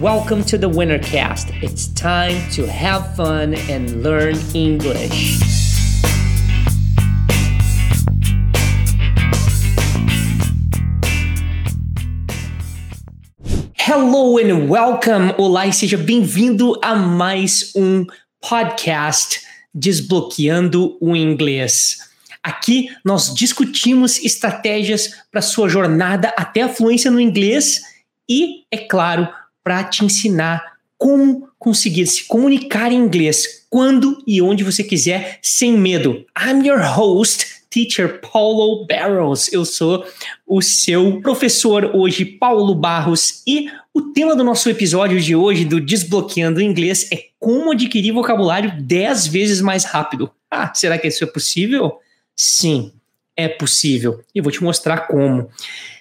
Welcome to the Wintercast. It's time to have fun and learn English. Hello and welcome! Olá e seja bem-vindo a mais um podcast Desbloqueando o Inglês. Aqui nós discutimos estratégias para sua jornada até a fluência no inglês e, é claro, para te ensinar como conseguir se comunicar em inglês quando e onde você quiser sem medo. I'm your host, Teacher Paulo Barros. Eu sou o seu professor hoje, Paulo Barros, e o tema do nosso episódio de hoje do Desbloqueando Inglês é como adquirir vocabulário 10 vezes mais rápido. Ah, será que isso é possível? Sim, é possível. E vou te mostrar como.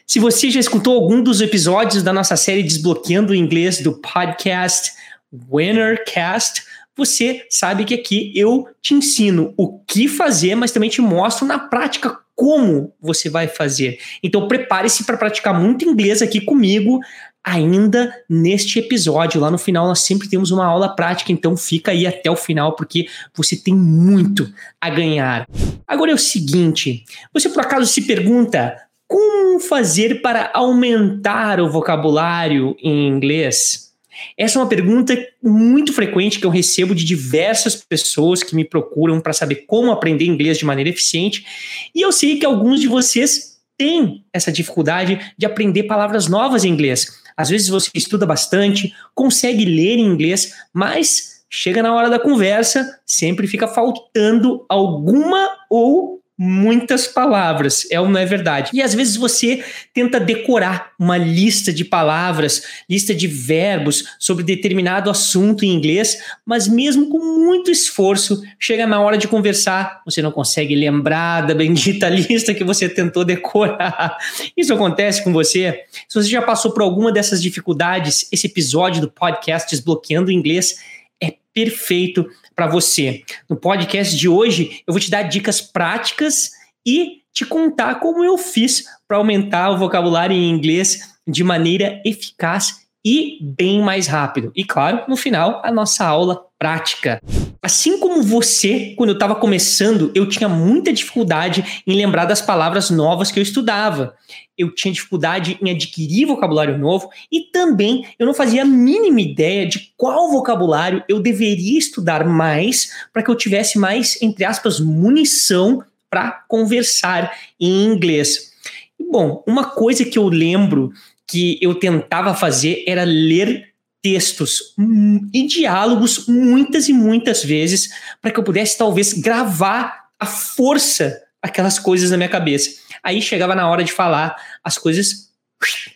Se você já escutou algum dos episódios da nossa série Desbloqueando o Inglês do podcast Winnercast, você sabe que aqui eu te ensino o que fazer, mas também te mostro na prática como você vai fazer. Então prepare-se para praticar muito inglês aqui comigo ainda neste episódio. Lá no final nós sempre temos uma aula prática, então fica aí até o final porque você tem muito a ganhar. Agora é o seguinte, você por acaso se pergunta como fazer para aumentar o vocabulário em inglês? Essa é uma pergunta muito frequente que eu recebo de diversas pessoas que me procuram para saber como aprender inglês de maneira eficiente. E eu sei que alguns de vocês têm essa dificuldade de aprender palavras novas em inglês. Às vezes você estuda bastante, consegue ler em inglês, mas chega na hora da conversa, sempre fica faltando alguma ou muitas palavras, é ou não é verdade? E às vezes você tenta decorar uma lista de palavras, lista de verbos sobre determinado assunto em inglês, mas mesmo com muito esforço, chega na hora de conversar, você não consegue lembrar da bendita lista que você tentou decorar. Isso acontece com você? Se você já passou por alguma dessas dificuldades, esse episódio do podcast Desbloqueando o Inglês perfeito para você. No podcast de hoje, eu vou te dar dicas práticas e te contar como eu fiz para aumentar o vocabulário em inglês de maneira eficaz e bem mais rápido. E claro, no final, a nossa aula prática. Assim como você, quando eu estava começando, eu tinha muita dificuldade em lembrar das palavras novas que eu estudava. Eu tinha dificuldade em adquirir vocabulário novo e também eu não fazia a mínima ideia de qual vocabulário eu deveria estudar mais para que eu tivesse mais, entre aspas, munição para conversar em inglês. Bom, uma coisa que eu lembro que eu tentava fazer era ler textos e diálogos muitas e muitas vezes para que eu pudesse talvez gravar a força aquelas coisas na minha cabeça. Aí chegava na hora de falar, as coisas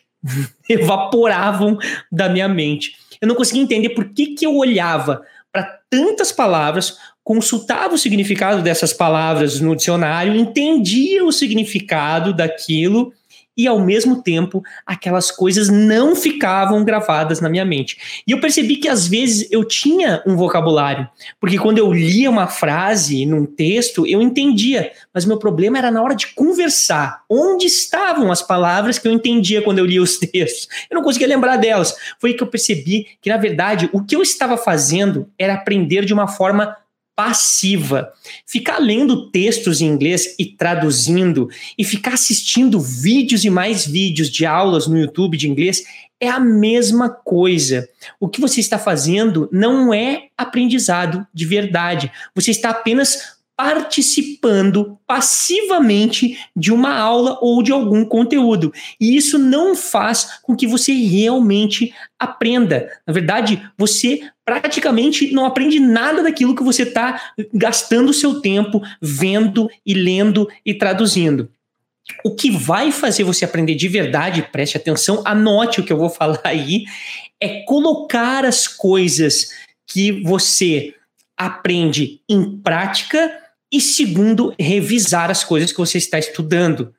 evaporavam da minha mente. Eu não conseguia entender por que, que eu olhava para tantas palavras, consultava o significado dessas palavras no dicionário, entendia o significado daquilo e ao mesmo tempo aquelas coisas não ficavam gravadas na minha mente. E eu percebi que às vezes eu tinha um vocabulário, porque quando eu lia uma frase num texto, eu entendia, mas meu problema era na hora de conversar. Onde estavam as palavras que eu entendia quando eu lia os textos? Eu não conseguia lembrar delas. Foi que eu percebi que na verdade o que eu estava fazendo era aprender de uma forma passiva. Ficar lendo textos em inglês e traduzindo e ficar assistindo vídeos e mais vídeos de aulas no YouTube de inglês é a mesma coisa. O que você está fazendo não é aprendizado de verdade. Você está apenas participando passivamente de uma aula ou de algum conteúdo. E isso não faz com que você realmente aprenda. Na verdade, você praticamente não aprende nada daquilo que você está gastando o seu tempo vendo e lendo e traduzindo. O que vai fazer você aprender de verdade, preste atenção, anote o que eu vou falar aí, é colocar as coisas que você aprende em prática e segundo, revisar as coisas que você está estudando.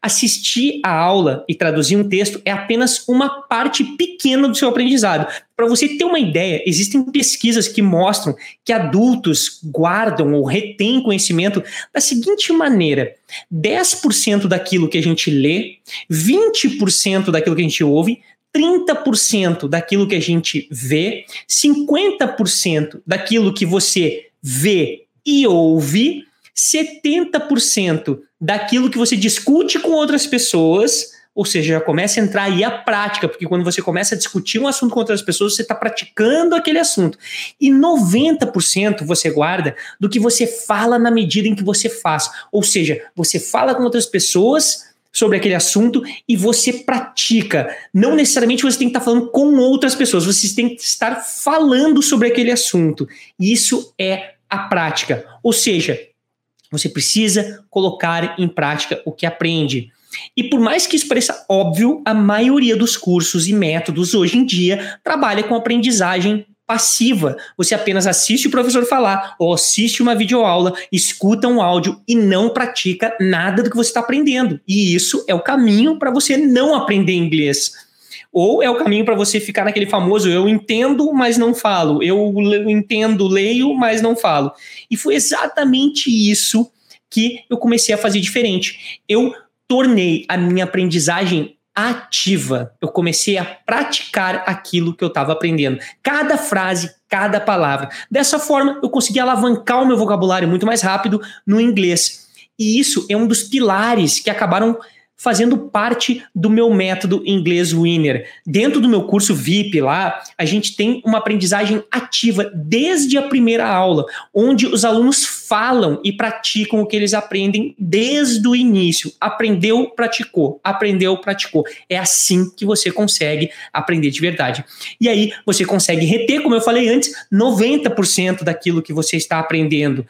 Assistir a aula e traduzir um texto é apenas uma parte pequena do seu aprendizado. Para você ter uma ideia, existem pesquisas que mostram que adultos guardam ou retêm conhecimento da seguinte maneira: 10% daquilo que a gente lê, 20% daquilo que a gente ouve, 30% daquilo que a gente vê, 50% daquilo que você vê e ouve, 70% daquilo que você discute com outras pessoas, ou seja, já começa a entrar aí a prática, porque quando você começa a discutir um assunto com outras pessoas, você está praticando aquele assunto. E 90% você guarda do que você fala na medida em que você faz. Ou seja, você fala com outras pessoas sobre aquele assunto e você pratica. Não necessariamente você tem que estar falando com outras pessoas, você tem que estar falando sobre aquele assunto. Isso é a prática. Ou seja, você precisa colocar em prática o que aprende. E por mais que isso pareça óbvio, a maioria dos cursos e métodos hoje em dia trabalha com aprendizagem passiva. Você apenas assiste o professor falar, ou assiste uma videoaula, escuta um áudio e não pratica nada do que você está aprendendo. E isso é o caminho para você não aprender inglês. Ou é o caminho para você ficar naquele famoso eu entendo, mas não falo. Eu entendo, leio, mas não falo. E foi exatamente isso que eu comecei a fazer diferente. Eu tornei a minha aprendizagem ativa. Eu comecei a praticar aquilo que eu estava aprendendo. Cada frase, cada palavra. Dessa forma, eu consegui alavancar o meu vocabulário muito mais rápido no inglês. E isso é um dos pilares que acabaram fazendo parte do meu método inglês Winner. Dentro do meu curso VIP lá, a gente tem uma aprendizagem ativa desde a primeira aula, onde os alunos falam e praticam o que eles aprendem desde o início. Aprendeu, praticou, aprendeu, praticou. É assim que você consegue aprender de verdade. E aí você consegue reter, como eu falei antes, 90% daquilo que você está aprendendo.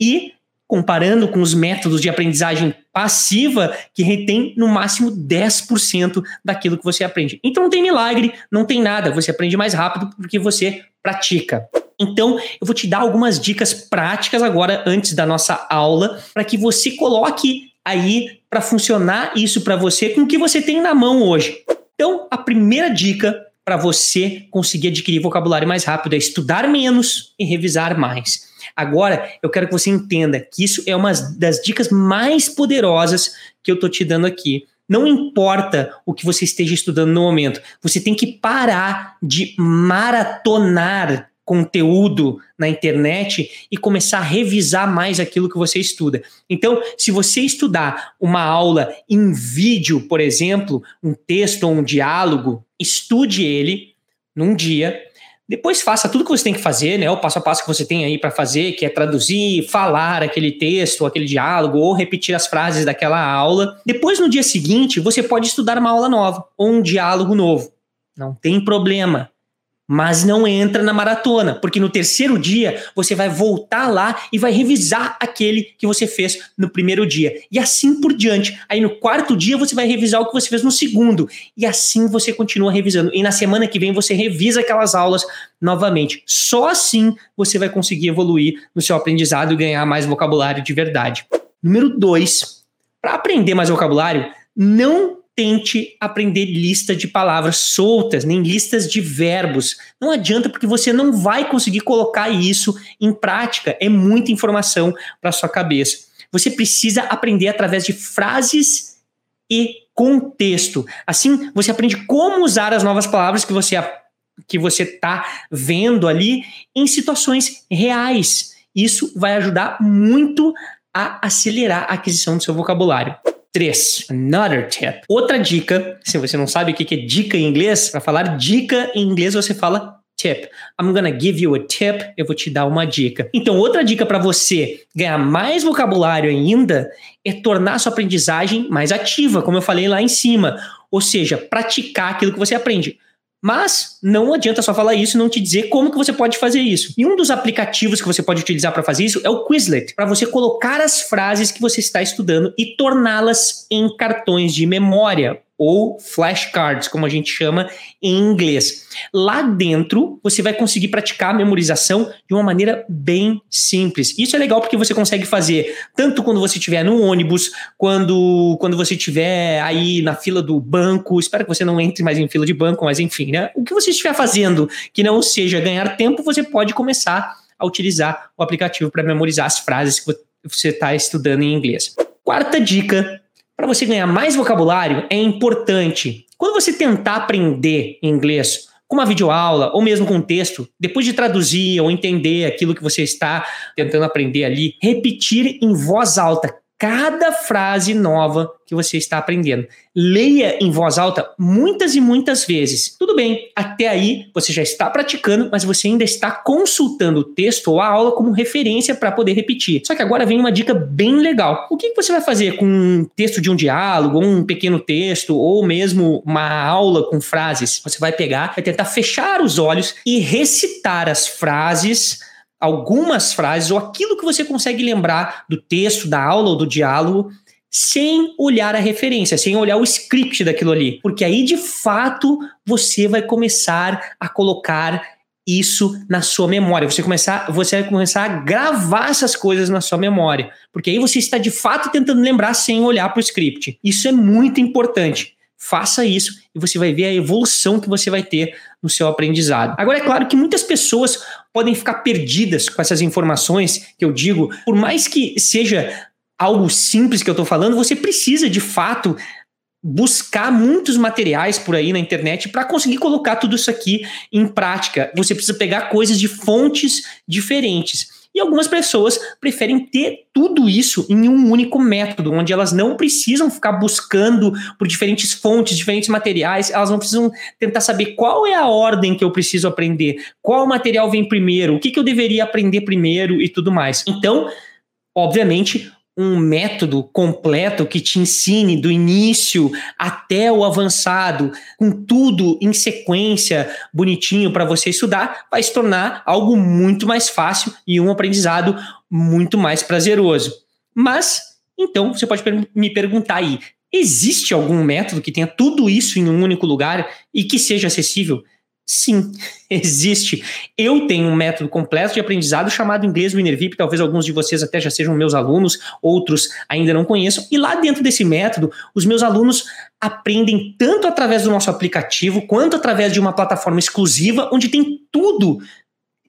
E comparando com os métodos de aprendizagem passiva, que retém no máximo 10% daquilo que você aprende. Então não tem milagre, não tem nada, você aprende mais rápido porque você pratica. Então, eu vou te dar algumas dicas práticas agora, antes da nossa aula, para que você coloque aí para funcionar isso para você com o que você tem na mão hoje. Então, a primeira dica para você conseguir adquirir vocabulário mais rápido é estudar menos e revisar mais. Agora, eu quero que você entenda que isso é uma das dicas mais poderosas que eu estou te dando aqui. Não importa o que você esteja estudando no momento, você tem que parar de maratonar conteúdo na internet e começar a revisar mais aquilo que você estuda. Então, se você estudar uma aula em vídeo, por exemplo, um texto ou um diálogo, estude ele num dia, depois faça tudo que você tem que fazer, né? O passo a passo que você tem aí para fazer, que é traduzir, falar aquele texto, aquele diálogo, ou repetir as frases daquela aula. Depois, no dia seguinte, você pode estudar uma aula nova ou um diálogo novo. Não tem problema mas não entra na maratona, porque no terceiro dia você vai voltar lá e vai revisar aquele que você fez no primeiro dia. E assim por diante. Aí no quarto dia você vai revisar o que você fez no segundo. E assim você continua revisando. E na semana que vem você revisa aquelas aulas novamente. Só assim você vai conseguir evoluir no seu aprendizado e ganhar mais vocabulário de verdade. Número dois, para aprender mais vocabulário, não tente aprender lista de palavras soltas, nem listas de verbos. Não adianta porque você não vai conseguir colocar isso em prática. É muita informação para sua cabeça. Você precisa aprender através de frases e contexto. Assim, você aprende como usar as novas palavras que você que você está vendo ali em situações reais. Isso vai ajudar muito a acelerar a aquisição do seu vocabulário. 3. Another tip. Outra dica, se você não sabe o que é dica em inglês, para falar dica em inglês você fala tip. I'm gonna give you a tip. Eu vou te dar uma dica. Então, outra dica para você ganhar mais vocabulário ainda é tornar sua aprendizagem mais ativa, como eu falei lá em cima. Ou seja, praticar aquilo que você aprende. Mas não adianta só falar isso e não te dizer como que você pode fazer isso. E um dos aplicativos que você pode utilizar para fazer isso é o Quizlet, para você colocar as frases que você está estudando e torná-las em cartões de memória ou flashcards, como a gente chama em inglês. Lá dentro, você vai conseguir praticar a memorização de uma maneira bem simples. Isso é legal porque você consegue fazer tanto quando você estiver no ônibus, quando, quando você estiver aí na fila do banco. Espero que você não entre mais em fila de banco, mas enfim, né? O que você estiver fazendo que não seja ganhar tempo, você pode começar a utilizar o aplicativo para memorizar as frases que você está estudando em inglês. Quarta dica para você ganhar mais vocabulário, é importante. Quando você tentar aprender inglês com uma videoaula ou mesmo com um texto, depois de traduzir ou entender aquilo que você está tentando aprender ali, repetir em voz alta cada frase nova que você está aprendendo. Leia em voz alta muitas e muitas vezes. Tudo bem, até aí você já está praticando, mas você ainda está consultando o texto ou a aula como referência para poder repetir. Só que agora vem uma dica bem legal. O que você vai fazer com um texto de um diálogo, ou um pequeno texto, ou mesmo uma aula com frases? Você vai pegar, vai tentar fechar os olhos e recitar as frases algumas frases ou aquilo que você consegue lembrar do texto, da aula ou do diálogo, sem olhar a referência, sem olhar o script daquilo ali. Porque aí, de fato, você vai começar a colocar isso na sua memória. Você, começar, você vai começar a gravar essas coisas na sua memória. Porque aí você está de fato tentando lembrar sem olhar para o script. Isso é muito importante. Faça isso e você vai ver a evolução que você vai ter no seu aprendizado. Agora, é claro que muitas pessoas podem ficar perdidas com essas informações que eu digo, por mais que seja algo simples que eu estou falando, você precisa de fato buscar muitos materiais por aí na internet para conseguir colocar tudo isso aqui em prática. Você precisa pegar coisas de fontes diferentes. E algumas pessoas preferem ter tudo isso em um único método, onde elas não precisam ficar buscando por diferentes fontes, diferentes materiais, elas não precisam tentar saber qual é a ordem que eu preciso aprender, qual material vem primeiro, o que, que eu deveria aprender primeiro e tudo mais. Então, obviamente, um método completo que te ensine do início até o avançado, com tudo em sequência, bonitinho para você estudar, vai se tornar algo muito mais fácil e um aprendizado muito mais prazeroso. Mas, então, você pode me perguntar aí: existe algum método que tenha tudo isso em um único lugar e que seja acessível? Sim, existe. Eu tenho um método completo de aprendizado chamado Inglês Winner VIP, talvez alguns de vocês até já sejam meus alunos, outros ainda não conheçam. E lá dentro desse método, os meus alunos aprendem tanto através do nosso aplicativo, quanto através de uma plataforma exclusiva, onde tem tudo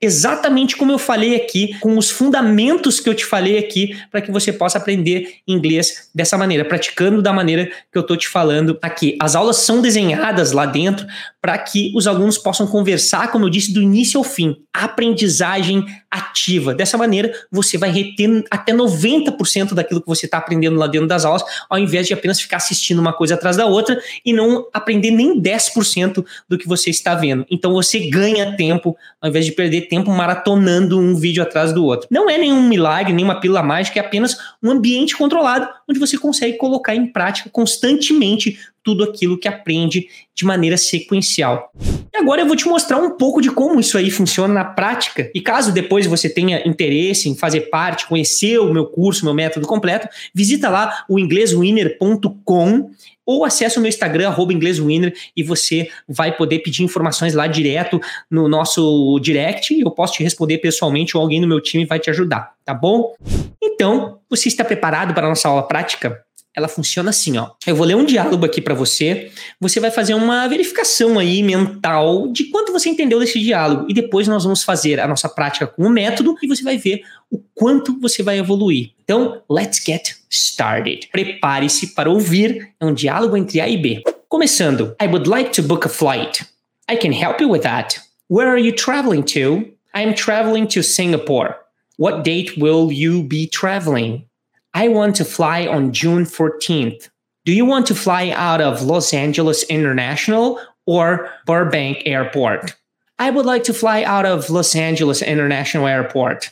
exatamente como eu falei aqui, com os fundamentos que eu te falei aqui, para que você possa aprender inglês dessa maneira, praticando da maneira que eu estou te falando aqui. As aulas são desenhadas lá dentro para que os alunos possam conversar, como eu disse, do início ao fim. Aprendizagem ativa. Dessa maneira, você vai reter até 90% daquilo que você está aprendendo lá dentro das aulas, ao invés de apenas ficar assistindo uma coisa atrás da outra e não aprender nem 10% do que você está vendo. Então você ganha tempo, ao invés de perder tempo maratonando um vídeo atrás do outro. Não é nenhum milagre, nenhuma pílula mágica, é apenas um ambiente controlado onde você consegue colocar em prática constantemente tudo aquilo que aprende de maneira sequencial. E agora eu vou te mostrar um pouco de como isso aí funciona na prática. E caso depois você tenha interesse em fazer parte, conhecer o meu curso, meu método completo, visita lá o ingleswinner.com ou acesse o meu Instagram, ingleswinner, e você vai poder pedir informações lá direto no nosso direct. Eu posso te responder pessoalmente ou alguém no meu time vai te ajudar, tá bom? Então, você está preparado para a nossa aula prática? Ela funciona assim, ó. Eu vou ler um diálogo aqui para você, você vai fazer uma verificação aí mental de quanto você entendeu desse diálogo e depois nós vamos fazer a nossa prática com o método e você vai ver o quanto você vai evoluir. Então, let's get started. Prepare-se para ouvir é um diálogo entre A e B. Começando. I would like to book a flight. I can help you with that. Where are you traveling to? I am traveling to Singapore. What date will you be traveling? I want to fly on June 14th. Do you want to fly out of Los Angeles International or Burbank Airport? I would like to fly out of Los Angeles International Airport.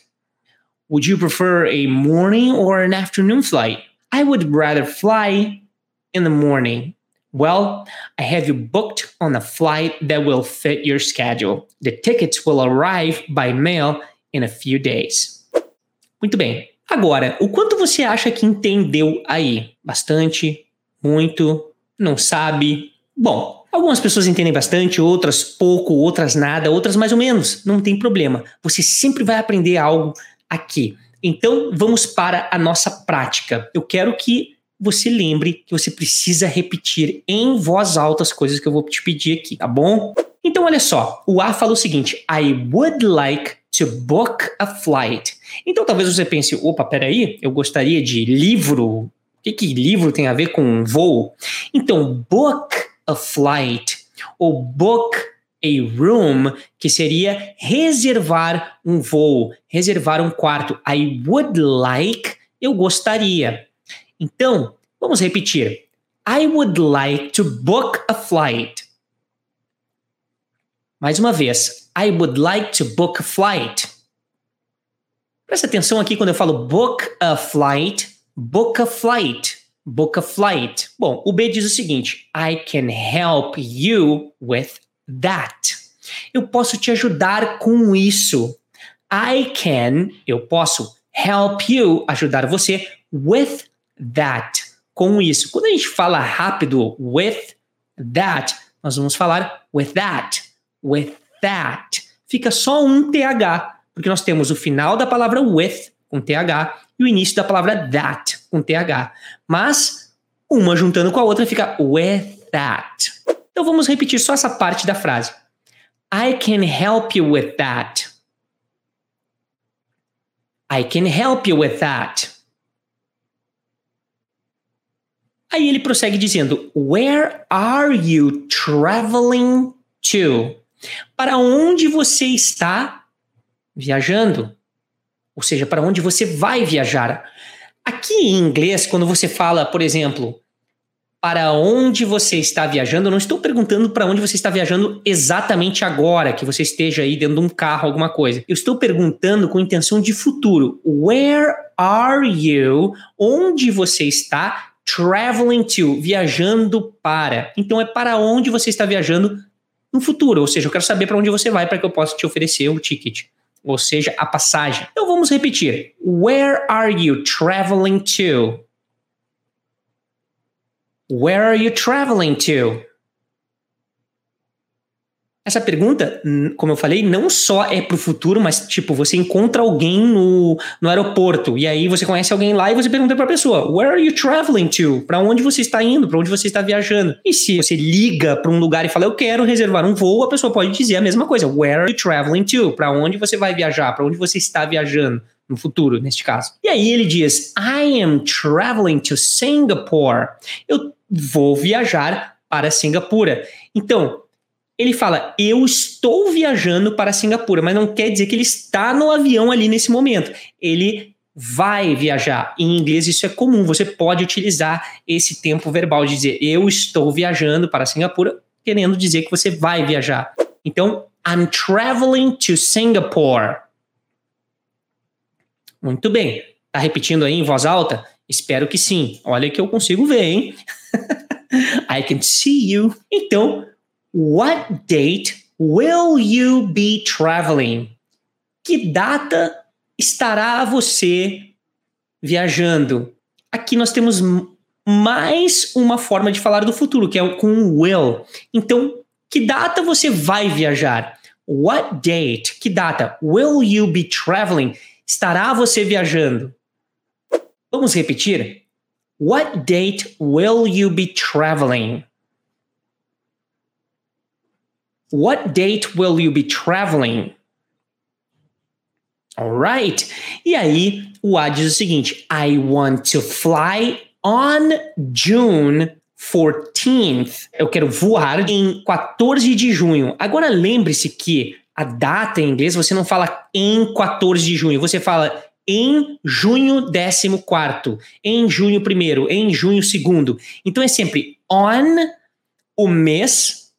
Would you prefer a morning or an afternoon flight? I would rather fly in the morning. Well, I have you booked on a flight that will fit your schedule. The tickets will arrive by mail in a few days. Muito bem. Agora, o quanto você acha que entendeu aí? Bastante? Muito? Não sabe? Bom, algumas pessoas entendem bastante, outras pouco, outras nada, outras mais ou menos. Não tem problema. Você sempre vai aprender algo aqui. Então, vamos para a nossa prática. Eu quero que você lembre que você precisa repetir em voz alta as coisas que eu vou te pedir aqui, tá bom? Então, olha só. O A fala o seguinte: I would like to book a flight. Então talvez você pense, opa, peraí, eu gostaria de livro. O que, que livro tem a ver com voo? Então, book a flight. Ou book a room, que seria reservar um voo, reservar um quarto. I would like, eu gostaria. Então, vamos repetir. I would like to book a flight. Mais uma vez. I would like to book a flight. Presta atenção aqui quando eu falo book a flight, book a flight, book a flight. Bom, o B diz o seguinte: I can help you with that. Eu posso te ajudar com isso. I can, eu posso help you, ajudar você with that, com isso. Quando a gente fala rápido with that, nós vamos falar with that, with that. Fica só um TH porque nós temos o final da palavra with, com TH, e o início da palavra that, com TH. Mas, uma juntando com a outra fica with that. Então vamos repetir só essa parte da frase. I can help you with that. I can help you with that. Aí ele prossegue dizendo: Where are you traveling to? Para onde você está viajando. Ou seja, para onde você vai viajar. Aqui em inglês, quando você fala, por exemplo, para onde você está viajando, eu não estou perguntando para onde você está viajando exatamente agora, que você esteja aí dentro de um carro, alguma coisa. Eu estou perguntando com intenção de futuro. Where are you? Onde você está traveling to? Viajando para. Então é para onde você está viajando no futuro. Ou seja, eu quero saber para onde você vai para que eu possa te oferecer o ticket ou seja, a passagem. Então vamos repetir. Where are you traveling to? Where are you traveling to? Essa pergunta, como eu falei, não só é para o futuro, mas tipo, você encontra alguém no, no aeroporto e aí você conhece alguém lá e você pergunta para a pessoa: Where are you traveling to? Para onde você está indo? Para onde você está viajando? E se você liga para um lugar e fala: Eu quero reservar um voo, a pessoa pode dizer a mesma coisa: Where are you traveling to? Para onde você vai viajar? Para onde você está viajando? no futuro, neste caso. E aí ele diz: I am traveling to Singapore. Eu vou viajar para Singapura. Então, ele fala: Eu estou viajando para Singapura, mas não quer dizer que ele está no avião ali nesse momento. Ele vai viajar. Em inglês isso é comum, você pode utilizar esse tempo verbal de dizer eu estou viajando para Singapura, querendo dizer que você vai viajar. Então, I'm traveling to Singapore. Muito bem. Tá repetindo aí em voz alta? Espero que sim. Olha que eu consigo ver, hein? I can see you. Então, What date will you be traveling? Que data estará você viajando? Aqui nós temos mais uma forma de falar do futuro, que é com will. Então, que data você vai viajar? What date? Que data? Will you be traveling? Estará você viajando? Vamos repetir? What date will you be traveling? What date will you be traveling? Alright. E aí, o A diz o seguinte: I want to fly on June 14th. Eu quero voar em 14 de junho. Agora lembre-se que a data em inglês você não fala em 14 de junho, você fala em junho 14, em junho 1, em junho 2. Então é sempre on o mês,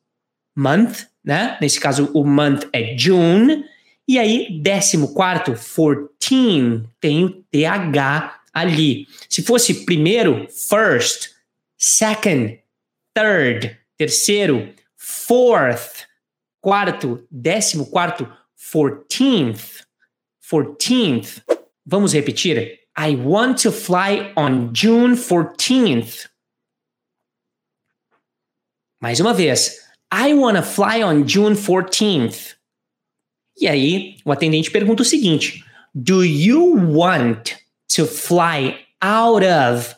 month, né? Nesse caso, o month é June. E aí, décimo quarto, 14, tem o TH ali. Se fosse primeiro, first, second, third, terceiro, fourth, quarto, décimo quarto, fourteenth, fourteenth. Vamos repetir? I want to fly on June 14th. Mais uma vez. I wanna fly on June 14th. E aí, o atendente pergunta o seguinte: Do you want to fly out of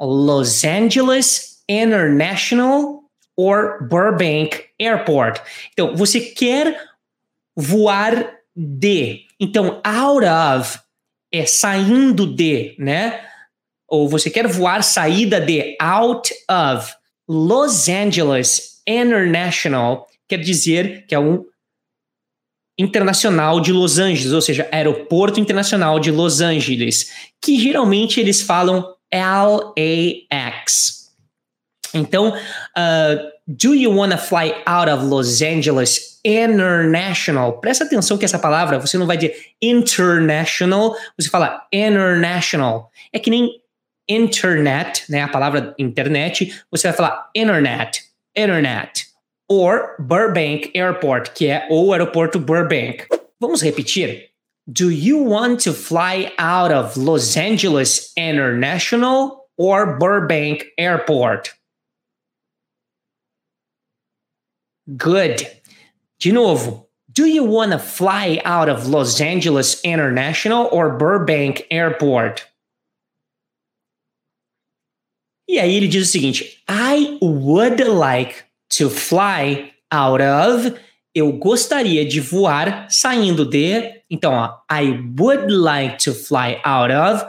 Los Angeles International or Burbank Airport? Então, você quer voar de. Então, out of é saindo de, né? Ou você quer voar saída de out of Los Angeles International quer dizer que é um internacional de Los Angeles, ou seja, aeroporto internacional de Los Angeles, que geralmente eles falam LAX. Então, uh, do you wanna fly out of Los Angeles International? Presta atenção que essa palavra você não vai dizer international, você fala international. É que nem internet, né? A palavra internet, você vai falar internet, internet. Or Burbank Airport, que é o aeroporto Burbank. Vamos repetir? Do you want to fly out of Los Angeles International or Burbank Airport? Good. De novo. Do you want to fly out of Los Angeles International or Burbank Airport? E aí ele diz o seguinte: I would like to fly out of. Eu gostaria de voar saindo de. Então, ó, I would like to fly out of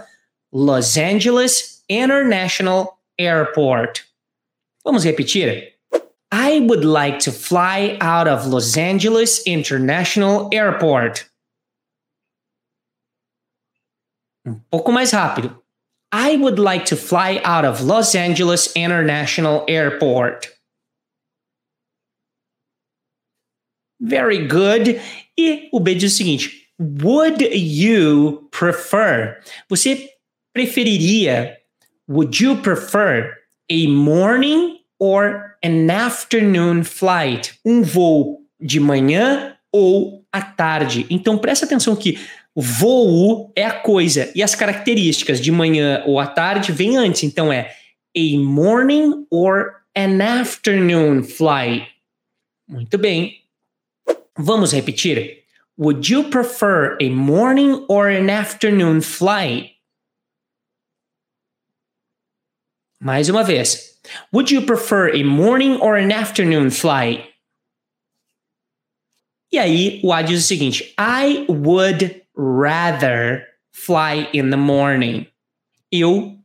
Los Angeles International Airport. Vamos repetir? I would like to fly out of Los Angeles International Airport. Um pouco mais rápido. I would like to fly out of Los Angeles International Airport. Very good. E o B diz o seguinte: Would you prefer? Você preferiria? Would you prefer a morning or an afternoon flight? Um voo de manhã ou à tarde. Então presta atenção que Voo é a coisa e as características de manhã ou à tarde vêm antes. Então é a morning or an afternoon flight. Muito bem. Vamos repetir. Would you prefer a morning or an afternoon flight? Mais uma vez. Would you prefer a morning or an afternoon flight? E aí, o A diz o seguinte: I would rather fly in the morning. Eu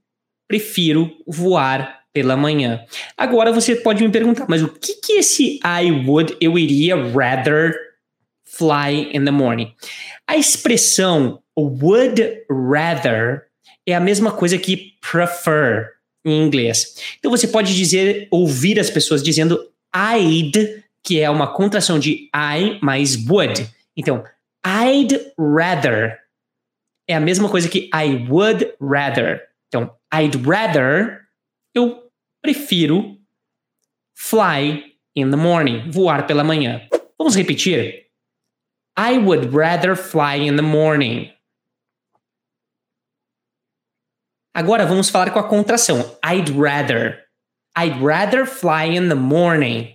prefiro voar pela manhã. Agora você pode me perguntar, mas o que que esse I would, eu iria rather fly in the morning? A expressão would rather é a mesma coisa que prefer em inglês. Então você pode dizer, ouvir as pessoas dizendo I'd, que é uma contração de I mais would. Então, I'd rather é a mesma coisa que I would rather. Então, I'd rather, eu prefiro fly in the morning, voar pela manhã. Vamos repetir? I would rather fly in the morning. Agora vamos falar com a contração. I'd rather. I'd rather fly in the morning.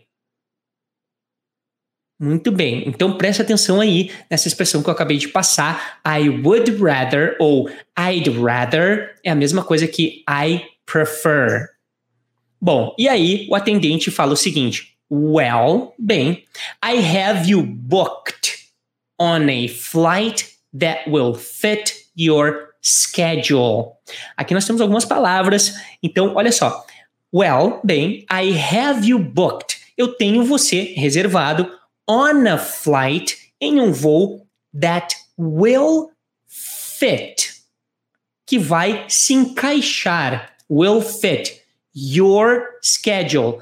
Muito bem. Então preste atenção aí nessa expressão que eu acabei de passar. I would rather ou I'd rather é a mesma coisa que I prefer. Bom, e aí o atendente fala o seguinte: Well, bem, I have you booked on a flight that will fit your schedule. Aqui nós temos algumas palavras. Então, olha só. Well, bem, I have you booked. Eu tenho você reservado on a flight, em um voo that will fit, que vai se encaixar, will fit your schedule,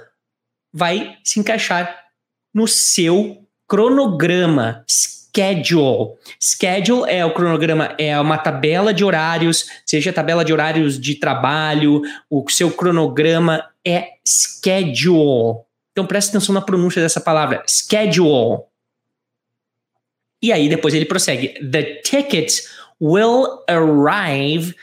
vai se encaixar no seu cronograma, schedule. Schedule é o cronograma, é uma tabela de horários, seja tabela de horários de trabalho, o seu cronograma é schedule. Então preste atenção na pronúncia dessa palavra, schedule. E aí depois ele prossegue: The tickets will arrive.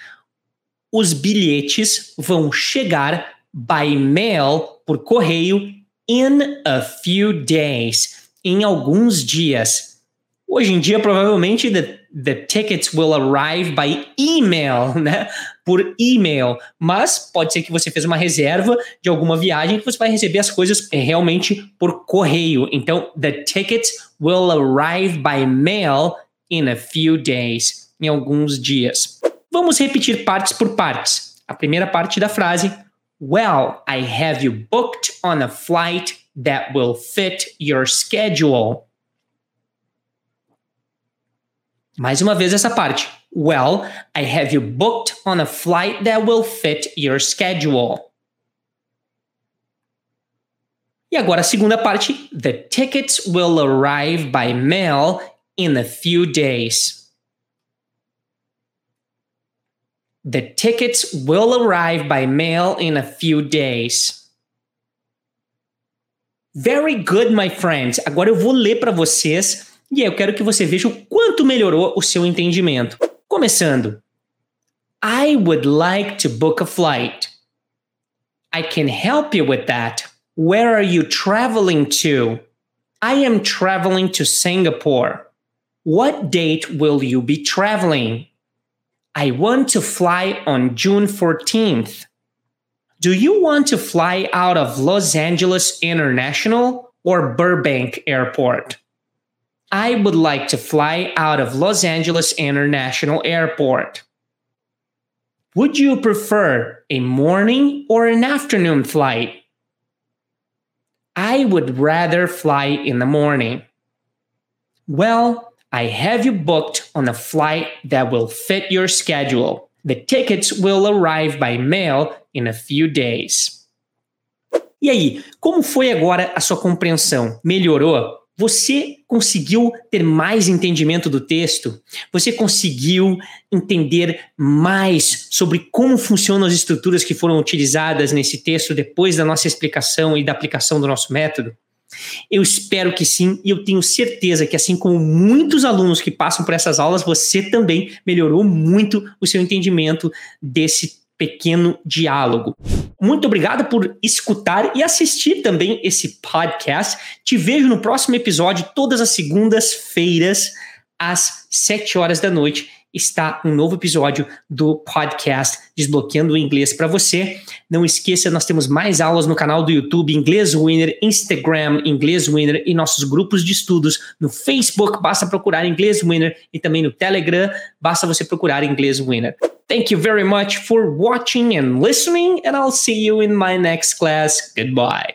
Os bilhetes vão chegar by mail por correio in a few days, em alguns dias. Hoje em dia provavelmente the, the tickets will arrive by email, né? por e-mail, mas pode ser que você fez uma reserva de alguma viagem que você vai receber as coisas é, realmente por correio. Então, the tickets will arrive by mail in a few days, em alguns dias. Vamos repetir partes por partes. A primeira parte da frase: Well, I have you booked on a flight that will fit your schedule. Mais uma vez essa parte. Well, I have you booked on a flight that will fit your schedule. E agora a segunda parte. The tickets will arrive by mail in a few days. The tickets will arrive by mail in a few days. Very good, my friends. Agora eu vou ler para vocês e eu quero que você veja o quanto melhorou o seu entendimento. Começando. I would like to book a flight. I can help you with that. Where are you traveling to? I am traveling to Singapore. What date will you be traveling? I want to fly on June 14th. Do you want to fly out of Los Angeles International or Burbank Airport? I would like to fly out of Los Angeles International Airport. Would you prefer a morning or an afternoon flight? I would rather fly in the morning. Well, I have you booked on a flight that will fit your schedule. The tickets will arrive by mail in a few days. E aí, como foi agora a sua compreensão? Melhorou? Você conseguiu ter mais entendimento do texto? Você conseguiu entender mais sobre como funcionam as estruturas que foram utilizadas nesse texto depois da nossa explicação e da aplicação do nosso método? Eu espero que sim, e eu tenho certeza que, assim como muitos alunos que passam por essas aulas, você também melhorou muito o seu entendimento desse pequeno diálogo. Muito obrigado por escutar e assistir também esse podcast. Te vejo no próximo episódio, todas as segundas-feiras, às 7 horas da noite está um novo episódio do podcast Desbloqueando o Inglês para você. Não esqueça, nós temos mais aulas no canal do YouTube Inglês Winner, Instagram Inglês Winner e nossos grupos de estudos no Facebook, basta procurar Inglês Winner e também no Telegram, basta você procurar Inglês Winner. Thank you very much for watching and listening and I'll see you in my next class. Goodbye.